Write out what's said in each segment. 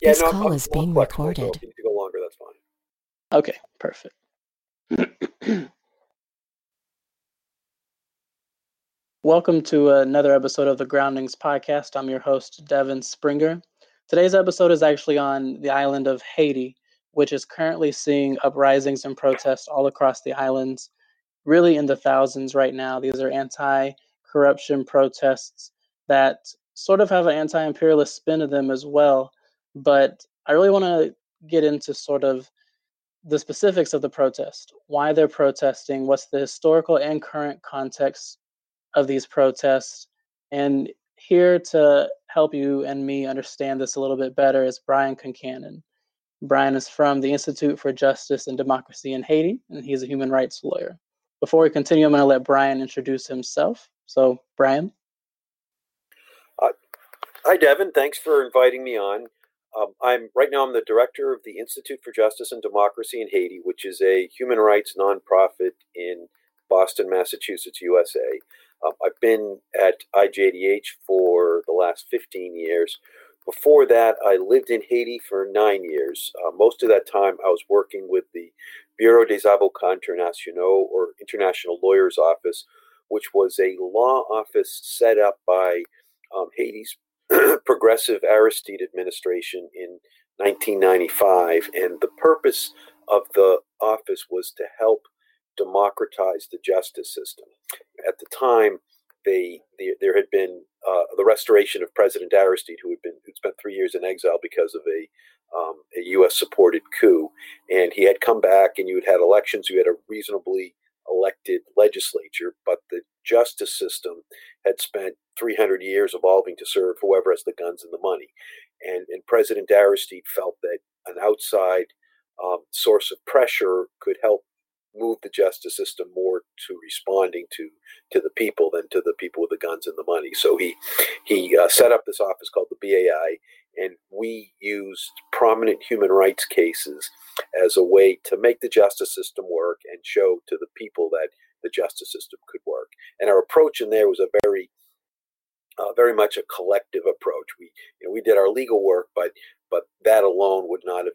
Yeah, this no, call I'm, is I'm being recorded. So if you go longer, that's fine. Okay, perfect. Welcome to another episode of the Groundings podcast. I'm your host, Devin Springer. Today's episode is actually on the island of Haiti, which is currently seeing uprisings and protests all across the islands, really in the thousands right now. These are anti corruption protests that sort of have an anti imperialist spin to them as well. But I really want to get into sort of the specifics of the protest, why they're protesting, what's the historical and current context of these protests. And here to help you and me understand this a little bit better is Brian Concannon. Brian is from the Institute for Justice and Democracy in Haiti, and he's a human rights lawyer. Before we continue, I'm going to let Brian introduce himself. So, Brian. Uh, hi, Devin. Thanks for inviting me on. Um, I'm right now. I'm the director of the Institute for Justice and Democracy in Haiti, which is a human rights nonprofit in Boston, Massachusetts, USA. Um, I've been at IJDH for the last 15 years. Before that, I lived in Haiti for nine years. Uh, most of that time, I was working with the Bureau des Avocats Internationaux, or International Lawyers Office, which was a law office set up by um, Haiti's progressive Aristide administration in 1995. And the purpose of the office was to help democratize the justice system. At the time, they, they there had been uh, the restoration of President Aristide, who had been who'd spent three years in exile because of a um, a U.S. supported coup, and he had come back, and you had had elections. You had a reasonably elected legislature, but the justice system had spent 300 years evolving to serve whoever has the guns and the money. And, and President Aristide felt that an outside um, source of pressure could help move the justice system more to responding to to the people than to the people with the guns and the money. So he he uh, set up this office called the BAI, and we used prominent human rights cases as a way to make the justice system work and show to the people that the justice system could work. And our approach in there was a very uh, very much a collective approach. We you know we did our legal work, but but that alone would not have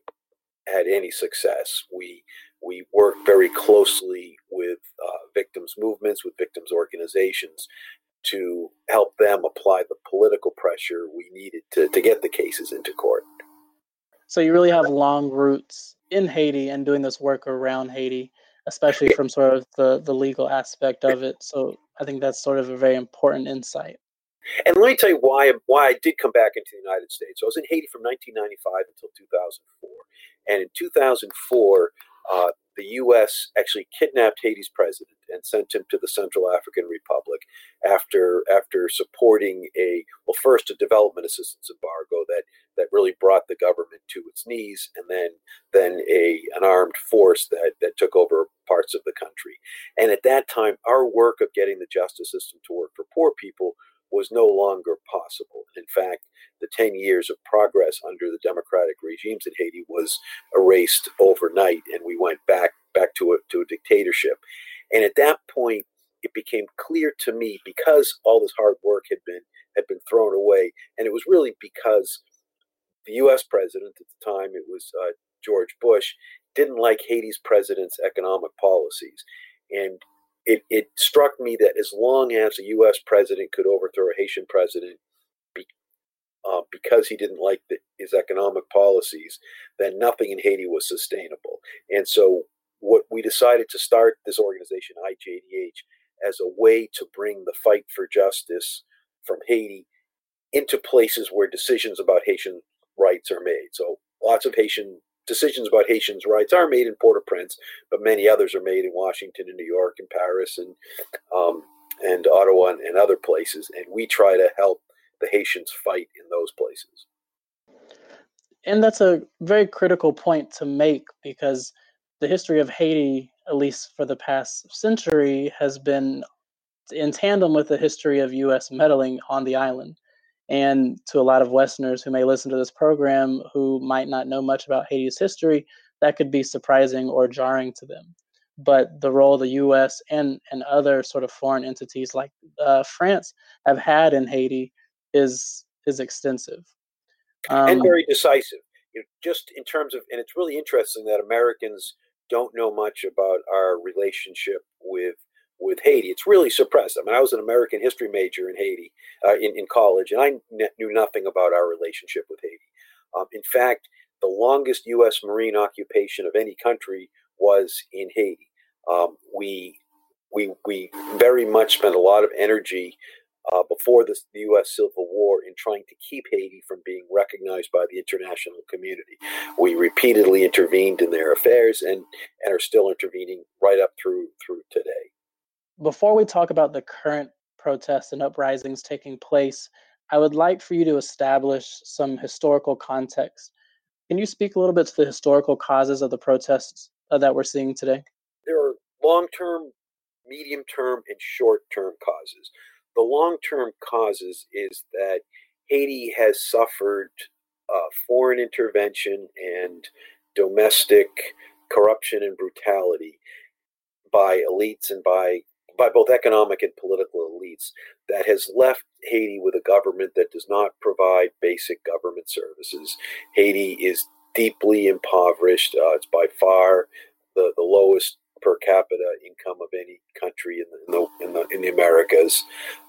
had any success. We we worked very closely with uh, victims movements, with victims organizations to help them apply the political pressure we needed to, to get the cases into court. So you really have long roots in Haiti and doing this work around Haiti, especially from sort of the, the legal aspect of it. So I think that's sort of a very important insight. And let me tell you why why I did come back into the United States. I was in Haiti from 1995 until 2004, and in 2004, uh, the U.S. actually kidnapped Haiti's president and sent him to the Central African Republic after after supporting a well, first a development assistance embargo that that really brought the government to its knees, and then then a an armed force that that took over parts of the country. And at that time, our work of getting the justice system to work for poor people was no longer possible. In fact, the 10 years of progress under the democratic regimes in Haiti was erased overnight, and we went back back to a, to a dictatorship. And at that point, it became clear to me because all this hard work had been had been thrown away, and it was really because the U.S. president at the time, it was uh, George Bush, didn't like Haiti's president's economic policies, and it, it struck me that as long as a U.S. president could overthrow a Haitian president be, uh, because he didn't like the, his economic policies, then nothing in Haiti was sustainable. And so, what we decided to start this organization, IJDH, as a way to bring the fight for justice from Haiti into places where decisions about Haitian rights are made. So, lots of Haitian decisions about Haitians' rights are made in Port-au-Prince, but many others are made in Washington and New York and Paris and um, and Ottawa and, and other places. And we try to help the Haitians fight in those places. And that's a very critical point to make because the history of Haiti, at least for the past century, has been in tandem with the history of U.S. meddling on the island. And to a lot of Westerners who may listen to this program who might not know much about Haiti's history, that could be surprising or jarring to them. But the role the U.S. and, and other sort of foreign entities like uh, France have had in Haiti is is extensive um, and very decisive. you know, just in terms of, and it's really interesting that Americans don't know much about our relationship with with Haiti. It's really suppressed. I mean, I was an American history major in Haiti uh, in, in college, and I kn- knew nothing about our relationship with Haiti. Um, in fact, the longest U.S. Marine occupation of any country was in Haiti. Um, we we we very much spent a lot of energy uh, before the U.S. Civil War in trying to keep Haiti from being recognized by the international community. We repeatedly intervened in their affairs and and are still intervening right up through through today. Before we talk about the current protests and uprisings taking place, I would like for you to establish some historical context. Can you speak a little bit to the historical causes of the protests uh, that we're seeing today? There are long term, medium term, and short term causes. The long term causes is that Haiti has suffered uh, foreign intervention and domestic corruption and brutality by elites and by by both economic and political elites that has left Haiti with a government that does not provide basic government services. Haiti is deeply impoverished. Uh, it's by far the, the lowest per capita income of any country in the in the, in the, in the Americas.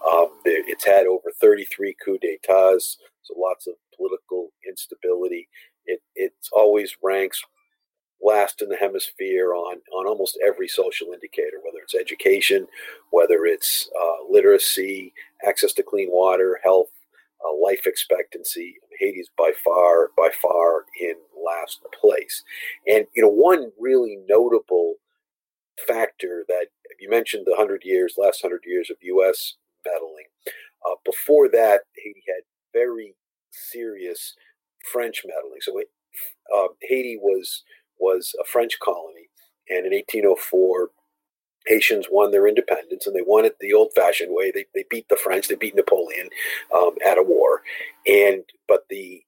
Um, it's had over 33 coups d'états, so lots of political instability. It it's always ranks last in the hemisphere on on almost every social indicator, whether it's education, whether it's uh, literacy, access to clean water, health, uh, life expectancy. Haiti's by far by far in last place, and you know one really notable factor that you mentioned the hundred years, last hundred years of U.S. meddling. Uh, before that, Haiti had very serious French meddling. So it, uh, Haiti was was a French colony, and in 1804, Haitians won their independence, and they won it the old-fashioned way. They, they beat the French, they beat Napoleon um, at a war, and but the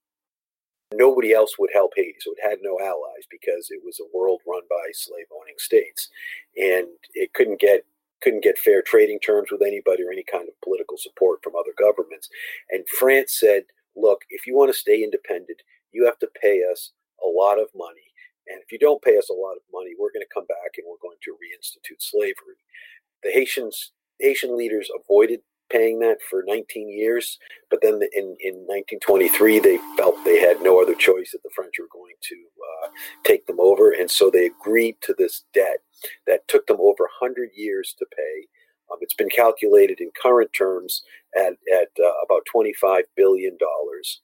nobody else would help Haiti, so it had no allies because it was a world run by slave-owning states, and it couldn't get couldn't get fair trading terms with anybody or any kind of political support from other governments. And France said, "Look, if you want to stay independent, you have to pay us a lot of money." And if you don't pay us a lot of money, we're going to come back and we're going to reinstitute slavery. The Haitians, Haitian leaders avoided paying that for 19 years, but then in, in 1923 they felt they had no other choice that the French were going to uh, take them over, and so they agreed to this debt that took them over 100 years to pay. Um, it's been calculated in current terms at, at uh, about 25 billion dollars,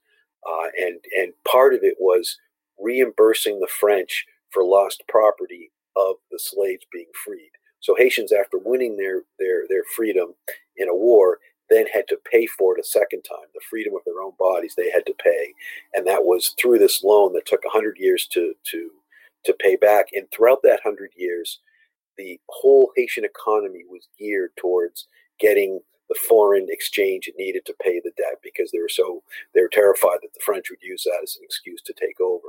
uh, and and part of it was reimbursing the French for lost property of the slaves being freed. So Haitians, after winning their their their freedom in a war, then had to pay for it a second time. The freedom of their own bodies they had to pay, and that was through this loan that took hundred years to to to pay back. And throughout that hundred years, the whole Haitian economy was geared towards getting the foreign exchange it needed to pay the debt because they were so they were terrified that the French would use that as an excuse to take over.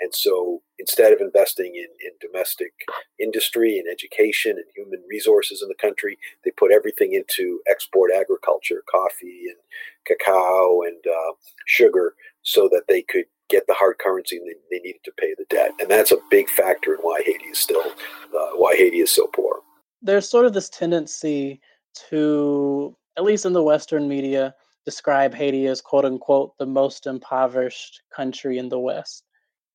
And so instead of investing in, in domestic industry and education and human resources in the country, they put everything into export agriculture, coffee and cacao and uh, sugar, so that they could get the hard currency they, they needed to pay the debt. And that's a big factor in why Haiti is still uh, why Haiti is so poor. There's sort of this tendency to at least in the Western media, describe Haiti as quote unquote the most impoverished country in the West.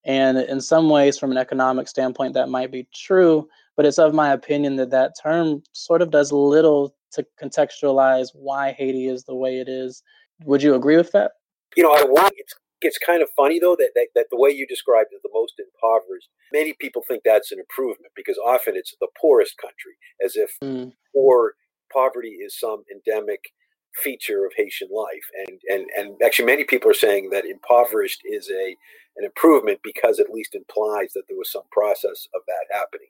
And in some ways, from an economic standpoint, that might be true, but it's of my opinion that that term sort of does little to contextualize why Haiti is the way it is. Would you agree with that? You know, I want it's it's kind of funny though that, that, that the way you described it, the most impoverished, many people think that's an improvement because often it's the poorest country, as if mm. poor poverty is some endemic feature of Haitian life. And, and, and actually, many people are saying that impoverished is a, an improvement because at least implies that there was some process of that happening.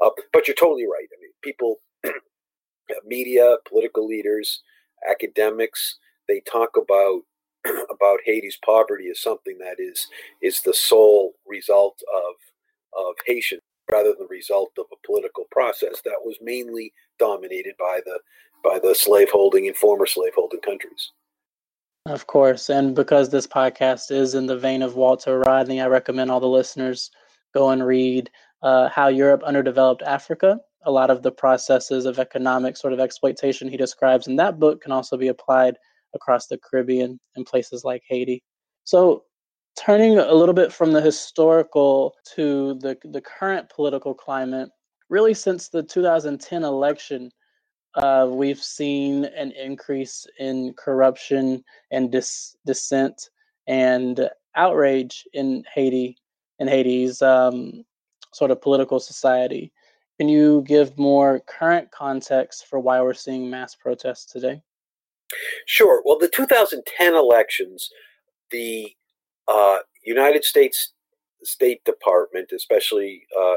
Uh, but you're totally right. I mean, people, media, political leaders, academics, they talk about about Haiti's poverty as something that is is the sole result of of Haitian rather than the result of a political process that was mainly dominated by the by the slaveholding and former slaveholding countries. Of course. And because this podcast is in the vein of Walter Rodney, I recommend all the listeners go and read uh, How Europe Underdeveloped Africa. A lot of the processes of economic sort of exploitation he describes in that book can also be applied across the Caribbean and places like Haiti. So, turning a little bit from the historical to the, the current political climate, really since the 2010 election, uh, we've seen an increase in corruption and dis- dissent and outrage in Haiti, in Haiti's um, sort of political society. Can you give more current context for why we're seeing mass protests today? Sure. Well, the 2010 elections, the uh, United States State Department, especially uh,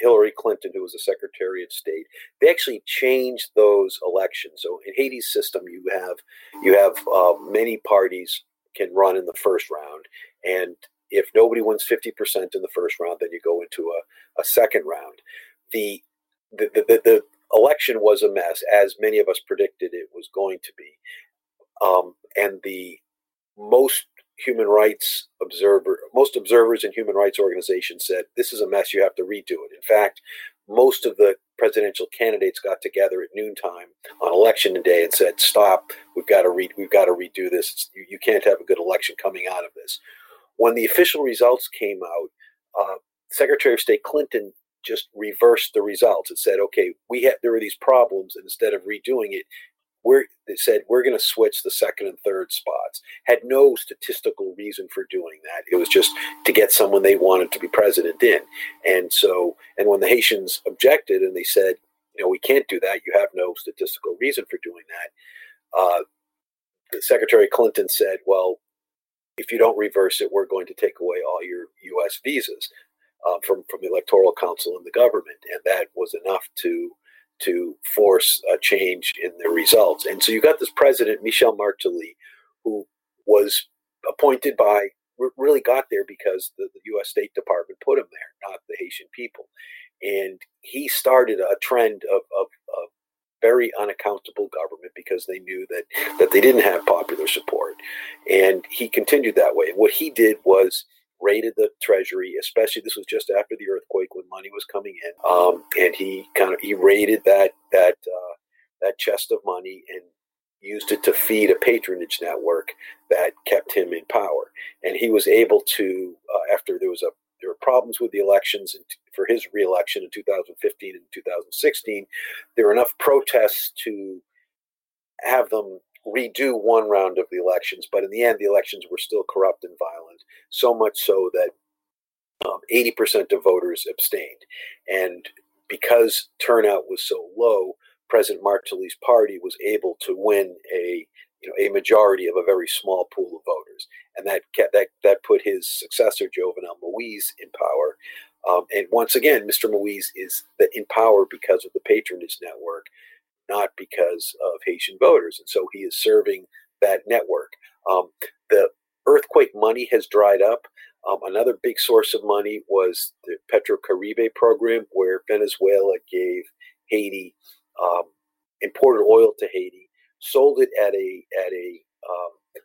Hillary Clinton, who was the Secretary of State, they actually changed those elections. So in Haiti's system, you have you have uh, many parties can run in the first round, and if nobody wins fifty percent in the first round, then you go into a, a second round. The the, the, the, the election was a mess, as many of us predicted it was going to be, um, and the most human rights observer, most observers in human rights organizations said this is a mess. You have to redo it. In fact, most of the presidential candidates got together at noontime on election day and said, "Stop! We've got to read. We've got to redo this. You, you, can't have a good election coming out of this." When the official results came out, uh, Secretary of State Clinton just reversed the results. and said, "Okay, we had there were these problems, and instead of redoing it, we're they said we're going to switch the second and third spots. Had no statistical reason for doing that. It was just to get someone they wanted to be president in. And so, and when the Haitians objected and they said, you know, we can't do that. You have no statistical reason for doing that. Uh, Secretary Clinton said, well, if you don't reverse it, we're going to take away all your U.S. visas uh, from from the Electoral Council and the government, and that was enough to to force a change in the results. And so you got this president, Michel Martelly, who was appointed by, really got there because the, the U.S. State Department put him there, not the Haitian people. And he started a trend of, of, of very unaccountable government because they knew that, that they didn't have popular support. And he continued that way. What he did was raided the treasury, especially this was just after the earthquake when money was coming in, um, and he kind of he raided that that uh, that chest of money and used it to feed a patronage network that kept him in power. And he was able to, uh, after there was a there were problems with the elections and for his reelection in 2015 and 2016, there were enough protests to have them redo one round of the elections, but in the end, the elections were still corrupt and violent, so much so that um, 80% of voters abstained. And because turnout was so low, President Martelly's party was able to win a you know, a majority of a very small pool of voters, and that kept, that that put his successor Jovenel Moise in power. Um, and once again, Mr. Moise is in power because of the patronage network, not because of Haitian voters. And so he is serving that network. Um, the earthquake money has dried up. Um, another big source of money was the Petrocaribe program, where Venezuela gave Haiti um, imported oil to Haiti, sold it at a at a um,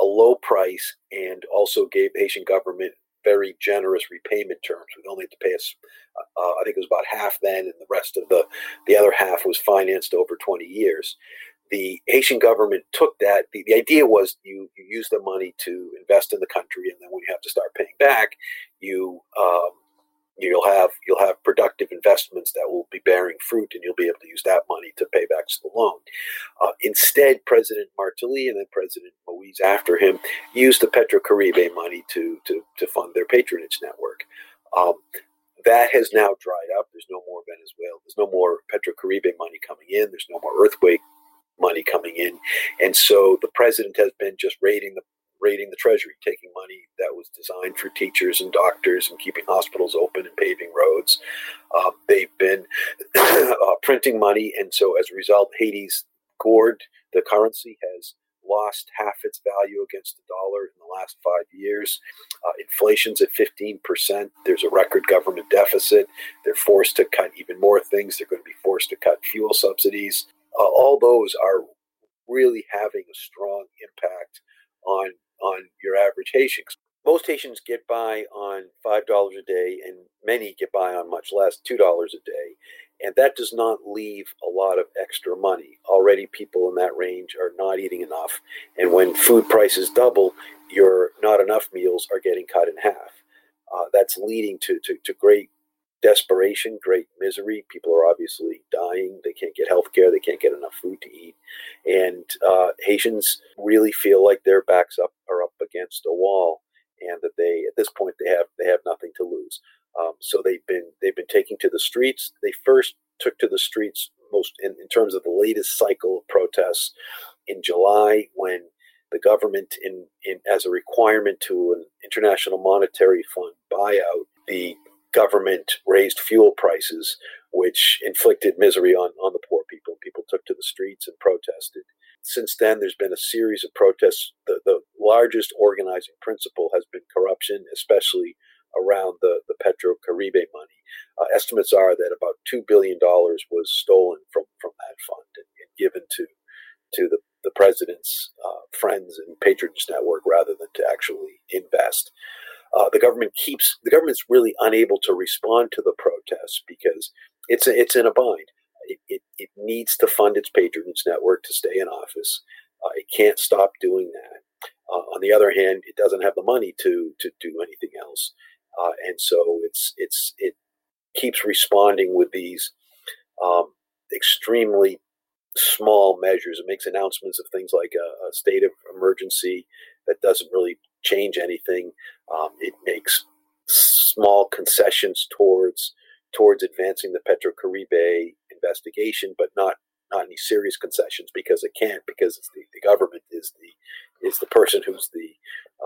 a low price, and also gave Haitian government very generous repayment terms. We only had to pay us, uh, uh, I think it was about half then, and the rest of the the other half was financed over 20 years. The Haitian government took that. The, the idea was you, you use the money to invest in the country, and then when you have to start paying back, you um, you'll have you'll have productive investments that will be bearing fruit, and you'll be able to use that money to pay back the loan. Uh, instead, President Martelly and then President Moise after him used the Petrocaribe money to to to fund their patronage network. Um, that has now dried up. There's no more Venezuela. There's no more Petrocaribe money coming in. There's no more earthquake money coming in, and so the president has been just raiding the raiding the treasury, taking money that was designed for teachers and doctors and keeping hospitals open and paving roads. Uh, they've been uh, printing money, and so as a result, Haiti's gourde, the currency, has lost half its value against the dollar in the last five years. Uh, inflation's at 15%. There's a record government deficit. They're forced to cut even more things. They're going to be forced to cut fuel subsidies. Uh, all those are really having a strong impact on on your average Haitian. Most Haitians get by on five dollars a day, and many get by on much less, two dollars a day, and that does not leave a lot of extra money. Already, people in that range are not eating enough, and when food prices double, your not enough meals are getting cut in half. Uh, that's leading to, to, to great desperation, great misery. People are obviously dying. They can't get health care. They can't get enough food to eat. And uh, Haitians really feel like their backs up are up against a wall, and that they at this point they have they have nothing to lose. Um, so they've been they've been taking to the streets. They first took to the streets most in, in terms of the latest cycle of protests in July when the government in, in as a requirement to an international monetary fund buyout the government raised fuel prices which inflicted misery on, on the poor people people took to the streets and protested since then there's been a series of protests the, the largest organizing principle has been corruption especially around the, the Petro Caribe money. Uh, estimates are that about $2 billion was stolen from, from that fund and, and given to, to the, the president's uh, friends and patronage network rather than to actually invest. Uh, the government keeps the government's really unable to respond to the protests because it's a, it's in a bind. It, it, it, needs to fund its patronage network to stay in office. Uh, it can't stop doing that. Uh, on the other hand, it doesn't have the money to to do anything else uh, and so it's it's it keeps responding with these um, extremely small measures. It makes announcements of things like a, a, state of emergency that doesn't really change anything. Um, it makes small concessions towards towards advancing the Petro Caribe investigation, but not not any serious concessions because it can't because the, the government is the is the person who's the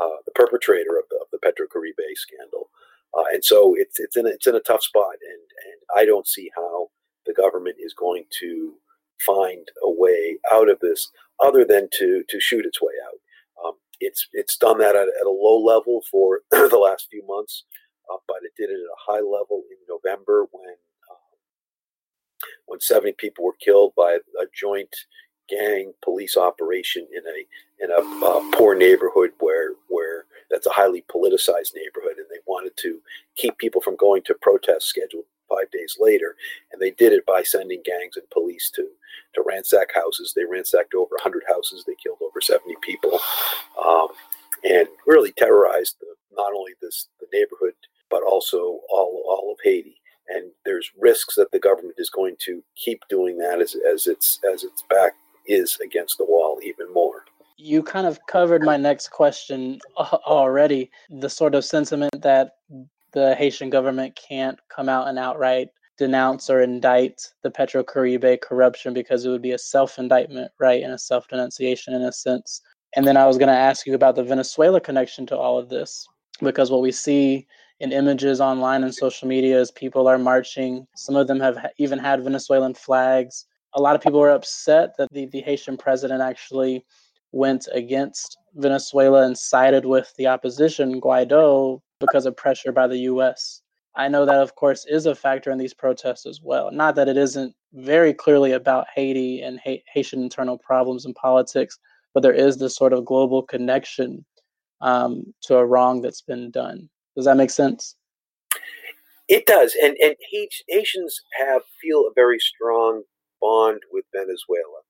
uh, the perpetrator of the, of the Petro Caribe scandal. Uh, and so it's it's in a, it's in a tough spot, and and I don't see how the government is going to find a way out of this other than to to shoot its way out. Um, it's it's done that at, at, a low level for the last few months, uh, but it did it at a high level in November when um, when 70 people were killed by a joint gang police operation in a in a uh, poor neighborhood where where that's a highly politicized neighborhood, and they wanted to keep people from going to protests scheduled five days later, and they did it by sending gangs and police to to ransack houses. They ransacked over 100 houses. They killed over 70 people, um, and really terrorized the, not only this the neighborhood but also all all of Haiti. And there's risks that the government is going to keep doing that as, as its as its back is against the wall even more you kind of covered my next question already the sort of sentiment that the Haitian government can't come out and outright denounce or indict the Petro Caribe corruption because it would be a self indictment, right? And a self denunciation in a sense. And then I was going to ask you about the Venezuela connection to all of this because what we see in images online and social media is people are marching. Some of them have even had Venezuelan flags. A lot of people are upset that the, the Haitian president actually went against Venezuela and sided with the opposition, Guaido, because of pressure by the US. I know that, of course, is a factor in these protests as well. Not that it isn't very clearly about Haiti and Haitian internal problems and politics, but there is this sort of global connection um, to a wrong that's been done. Does that make sense? It does, and and Haitians have feel a very strong bond with Venezuela.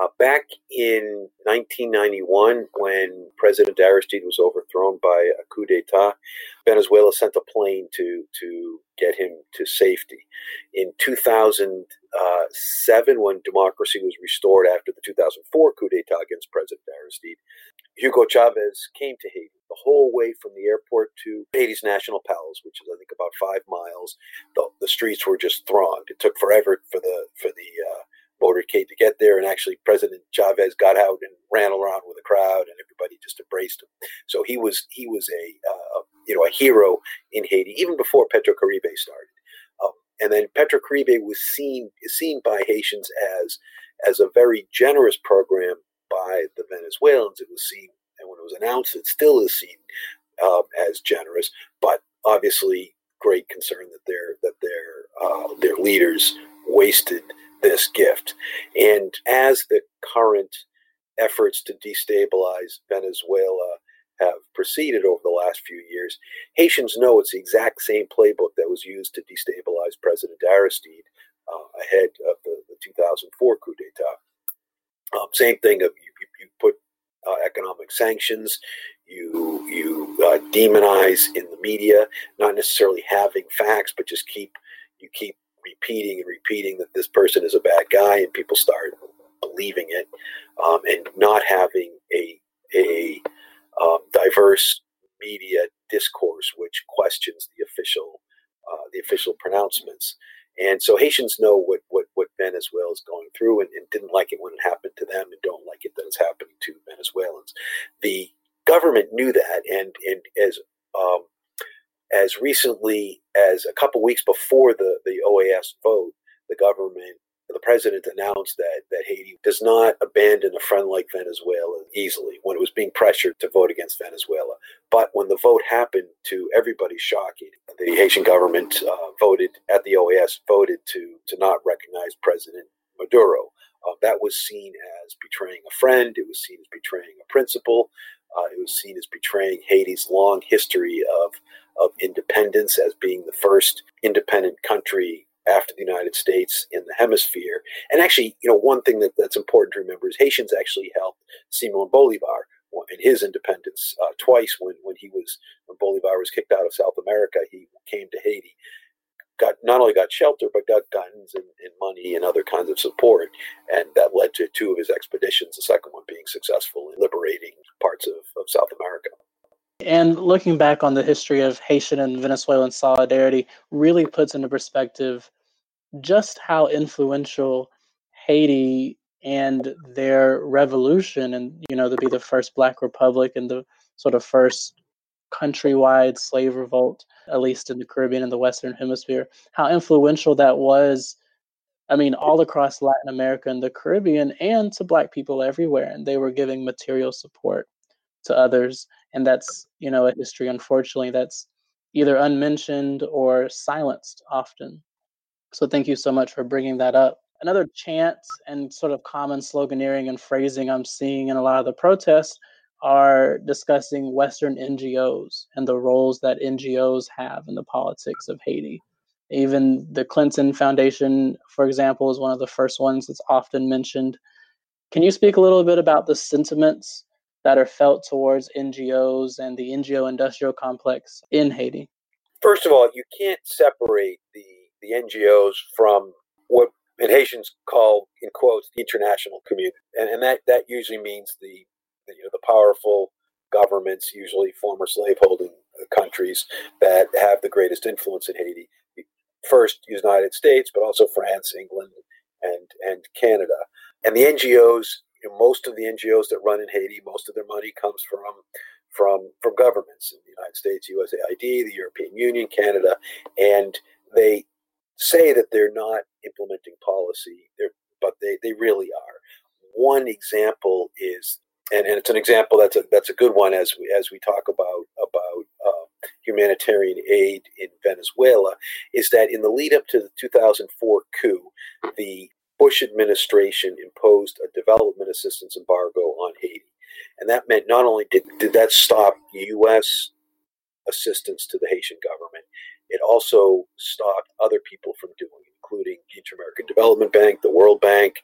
Uh, back in 1991, when President Aristide was overthrown by a coup d'etat, Venezuela sent a plane to to get him to safety. In 2007, when democracy was restored after the 2004 coup d'etat against President Aristide, Hugo Chavez came to Haiti the whole way from the airport to Haiti's National Palace, which is I think about five miles. The, the streets were just thronged. It took forever for the for the uh, motorcade to get there. And actually, President Chavez got out and ran around with a crowd, and everybody just embraced him. So he was he was a uh, you know a hero in Haiti even before Petro Caribe started. Um, and then Petro Caribe was seen seen by Haitians as as a very generous program by the Venezuelans. It was seen, and when it was announced, it still is seen um, as generous, but obviously great concern that their that their uh, their leaders wasted this gift. And as the current efforts to destabilize Venezuela have proceeded over the last few years, Haitians know it's the exact same playbook that was used to destabilize President Aristide uh, ahead of the, the, 2004 coup d'etat. Um, same thing. Of you, you put uh, economic sanctions. You you uh, demonize in the media, not necessarily having facts, but just keep you keep repeating and repeating that this person is a bad guy, and people start believing it, um, and not having a a um, diverse media discourse which questions the official uh, the official pronouncements. And so Haitians know what, what, what Venezuela is going through and, and, didn't like it when it happened to them and don't like it that it's happening to Venezuelans. The government knew that, and, and as um, as recently as a couple weeks before the, the OAS vote, the government the president announced that that Haiti does not abandon a friend like Venezuela easily when it was being pressured to vote against Venezuela. But when the vote happened, to everybody's shocking, the Haitian government uh, voted at the OAS voted to to not recognize President Maduro. Uh, that was seen as betraying a friend. It was seen as betraying a principle. Uh, it was seen as betraying Haiti's long history of of independence as being the first independent country after the United States in the hemisphere. And actually, you know, one thing that, that's important to remember is Haitians actually helped Simon Bolivar in his independence uh, twice when, when he was when Bolivar was kicked out of South America. He came to Haiti, got not only got shelter but got guns and, and money and other kinds of support, and that led to two of his expeditions. The second one being successful in liberating parts of, of South America. And looking back on the history of Haitian and Venezuelan solidarity really puts into perspective just how influential Haiti and their revolution and you know to be the first black republic and the sort of first countrywide slave revolt at least in the Caribbean and the western hemisphere how influential that was I mean all across Latin America and the Caribbean and to black people everywhere and they were giving material support to others and that's you know a history unfortunately that's either unmentioned or silenced often. So thank you so much for bringing that up. Another chant and sort of common sloganeering and phrasing i'm seeing in a lot of the protests are discussing western ngos and the roles that ngos have in the politics of haiti. Even the clinton foundation for example is one of the first ones that's often mentioned. Can you speak a little bit about the sentiments that are felt towards NGOs and the NGO industrial complex in Haiti? First of all, you can't separate the, the NGOs from what in Haitians call, in quotes, the international community. And, and that, that usually means the, the, you know, the powerful governments, usually former slaveholding uh, countries that have the greatest influence in Haiti. First, United States, but also France, England, and, and Canada. And the NGOs you know, most of the NGOs that run in Haiti, most of their money comes from from from governments in the United States, USAID, the European Union, Canada, and they say that they're not implementing policy, but they, they really are. One example is, and, and it's an example that's a that's a good one as we as we talk about about uh, humanitarian aid in Venezuela, is that in the lead up to the 2004 coup, the Bush administration imposed a development assistance embargo on Haiti. And that meant not only did, did that stop U.S. assistance to the Haitian government, it also stopped other people from doing, including the Inter American Development Bank, the World Bank,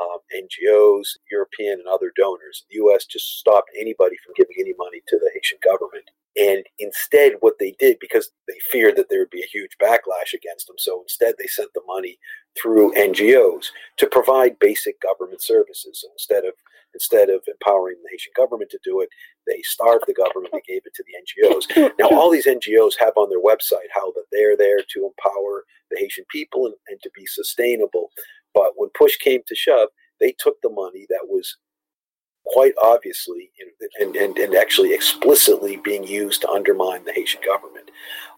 um, NGOs, European and other donors. The U.S. just stopped anybody from giving any money to the Haitian government. And instead, what they did, because they feared that there would be a huge backlash against them, so instead they sent the money through NGOs to provide basic government services. So instead of instead of empowering the Haitian government to do it, they starved the government They gave it to the NGOs. Now, all these NGOs have on their website how that they're there to empower the Haitian people and, and to be sustainable. But when push came to shove, they took the money that was quite obviously and, and, and actually explicitly being used to undermine the Haitian government.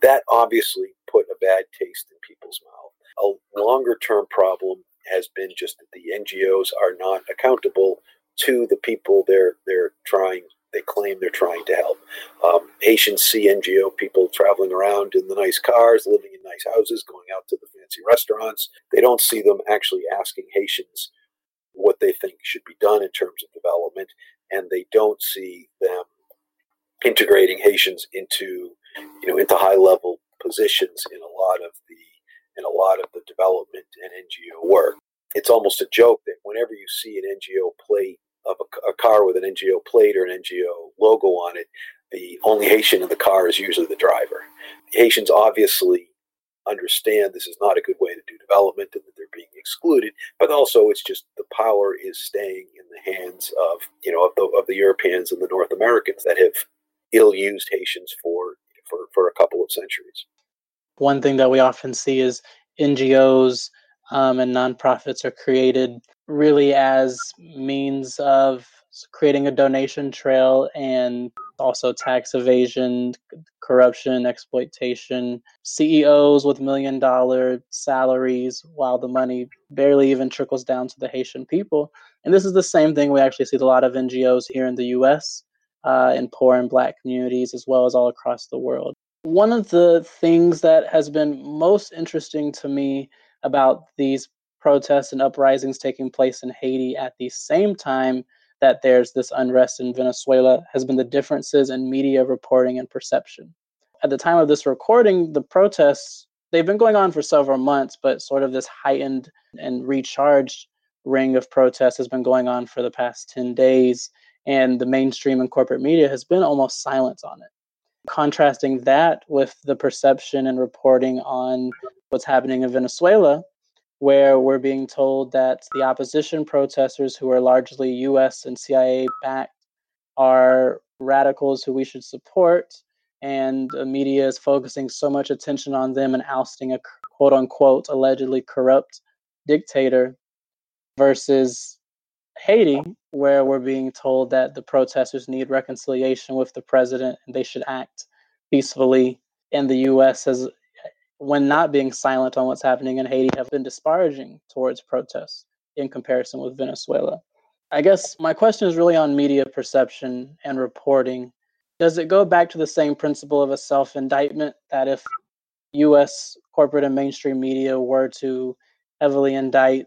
That obviously put a bad taste in people's mouth. A longer term problem has been just that the NGOs are not accountable to the people they're they're trying they claim they're trying to help. Um, Haitians see NGO people traveling around in the nice cars, living in nice houses, going out to the fancy restaurants. They don't see them actually asking Haitians what they think should be done in terms of development, and they don't see them integrating Haitians into you know into high level positions in a lot of the in a lot of the development and NGO work. It's almost a joke that whenever you see an NGO plate of a, a car with an NGO plate or an NGO logo on it, the only Haitian in the car is usually the driver. Haitians obviously understand this is not a good way to do development and that they're being excluded, but also it's just the power is staying in the hands of you know of the, of the Europeans and the North Americans that have ill-used Haitians for for for a couple of centuries. One thing that we often see is NGOs um, and nonprofits are created really as means of creating a donation trail and also tax evasion, corruption, exploitation, CEOs with million dollar salaries while the money barely even trickles down to the Haitian people. And this is the same thing we actually see a lot of NGOs here in the US, uh, in poor and black communities, as well as all across the world. One of the things that has been most interesting to me about these protests and uprisings taking place in Haiti at the same time that there's this unrest in Venezuela has been the differences in media reporting and perception. At the time of this recording, the protests, they've been going on for several months, but sort of this heightened and recharged ring of protests has been going on for the past 10 days, and the mainstream and corporate media has been almost silent on it. Contrasting that with the perception and reporting on what's happening in Venezuela, where we're being told that the opposition protesters, who are largely US and CIA backed, are radicals who we should support. And the media is focusing so much attention on them and ousting a quote unquote allegedly corrupt dictator versus Haiti, where we're being told that the protesters need reconciliation with the president and they should act peacefully. And the US has when not being silent on what's happening in Haiti, have been disparaging towards protests in comparison with Venezuela. I guess my question is really on media perception and reporting. Does it go back to the same principle of a self indictment that if US corporate and mainstream media were to heavily indict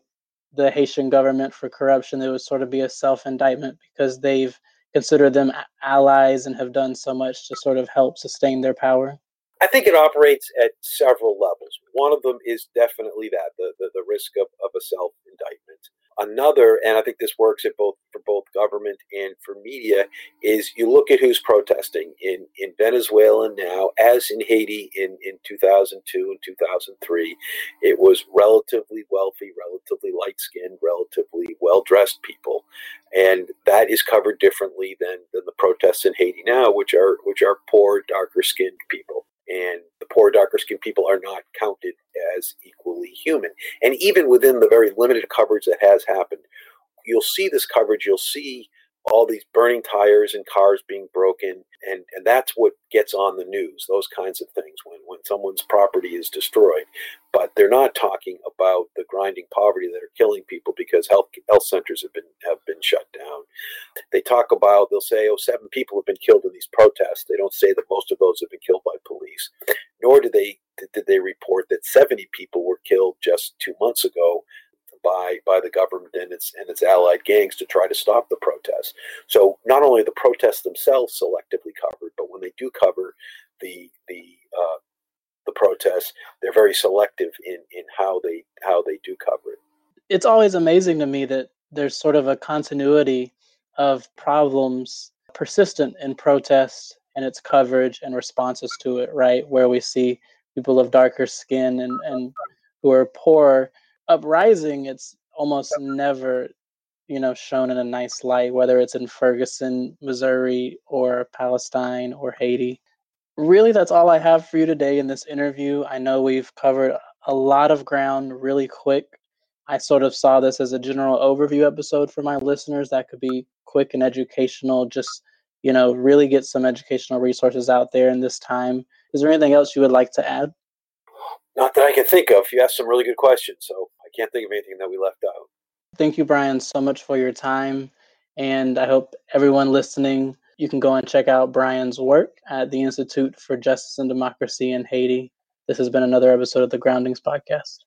the Haitian government for corruption, it would sort of be a self indictment because they've considered them allies and have done so much to sort of help sustain their power? I think it operates at several levels. One of them is definitely that the, the, the risk of, of a self indictment. Another, and I think this works at both for both government and for media, is you look at who's protesting in, in Venezuela now, as in Haiti in, in 2002 and 2003. It was relatively wealthy, relatively light skinned, relatively well dressed people, and that is covered differently than, than the protests in Haiti now, which are which are poor, darker skinned people and the poor, darker skinned people are not counted as equally human. And even within the very limited coverage that has happened, you'll see this coverage, you'll see all these burning tires and cars being broken and and that's what gets on the news those kinds of things when when someone's property is destroyed. But they're not talking about the grinding poverty that are killing people because health health centers have been have been shut down. They talk about they'll say oh seven people have been killed in these protests. They don't say that most of those have been killed by police nor do they did they report that 70 people were killed just 2 months ago by by the government and its and its allied gangs to try to stop the protests. So not only the protests themselves selectively covered, but when they do cover the the uh, the protests, they're very selective in in how they how they do cover it. It's always amazing to me that there's sort of a continuity of problems persistent in protests and its coverage and responses to it, right? Where we see people of darker skin and, and who are poor uprising it's almost never you know shown in a nice light whether it's in ferguson missouri or palestine or haiti. Really that's all i have for you today in this interview. I know we've covered a lot of ground really quick. I sort of saw this as a general overview episode for my listeners that could be quick and educational just you know really get some educational resources out there in this time. Is there anything else you would like to add? Not that i can think of. You asked some really good questions so I can't think of anything that we left out. Thank you, Brian, so much for your time. And I hope everyone listening, you can go and check out Brian's work at the Institute for Justice and Democracy in Haiti. This has been another episode of the Groundings Podcast.